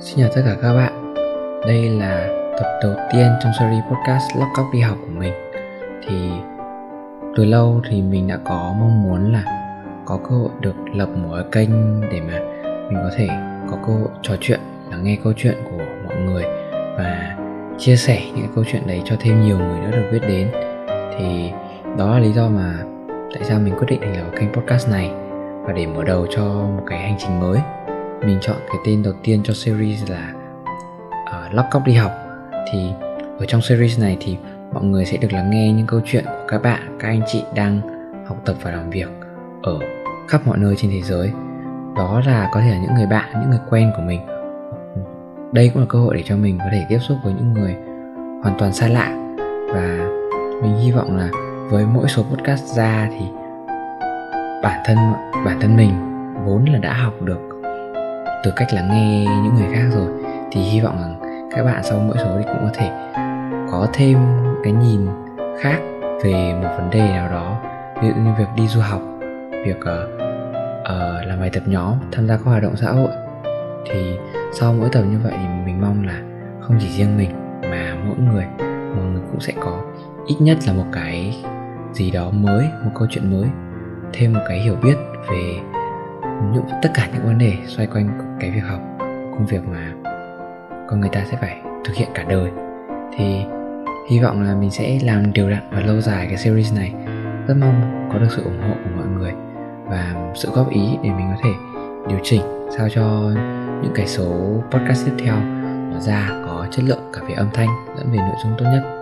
Xin chào tất cả các bạn. Đây là tập đầu tiên trong series podcast Lóc Cóc Đi Học của mình. Thì từ lâu thì mình đã có mong muốn là có cơ hội được lập một cái kênh để mà mình có thể có cơ hội trò chuyện, lắng nghe câu chuyện của mọi người và chia sẻ những câu chuyện đấy cho thêm nhiều người nữa được biết đến. Thì đó là lý do mà tại sao mình quyết định thành lập kênh podcast này và để mở đầu cho một cái hành trình mới mình chọn cái tên đầu tiên cho series là uh, lóc cóc đi học. Thì ở trong series này thì mọi người sẽ được lắng nghe những câu chuyện của các bạn các anh chị đang học tập và làm việc ở khắp mọi nơi trên thế giới. Đó là có thể là những người bạn những người quen của mình. Đây cũng là cơ hội để cho mình có thể tiếp xúc với những người hoàn toàn xa lạ. Và mình hy vọng là với mỗi số podcast ra thì bản thân bản thân mình vốn là đã học được từ cách lắng nghe những người khác rồi. Thì hy vọng rằng các bạn sau mỗi số thì cũng có thể có thêm cái nhìn khác về một vấn đề nào đó. Ví dụ như việc đi du học việc uh, uh, làm bài tập nhóm tham gia các hoạt động xã hội. Thì sau mỗi tập như vậy thì mình mong là không chỉ riêng mình mà mỗi người mọi người cũng sẽ có ít nhất là một cái gì đó mới một câu chuyện mới thêm một cái hiểu biết về những tất cả những vấn đề xoay quanh cái việc học, công việc mà con người ta sẽ phải thực hiện cả đời. Thì hy vọng là mình sẽ làm đều đặn và lâu dài cái series này. Rất mong có được sự ủng hộ của mọi người và sự góp ý để mình có thể điều chỉnh sao cho những cái số podcast tiếp theo nó ra có chất lượng cả về âm thanh lẫn về nội dung tốt nhất.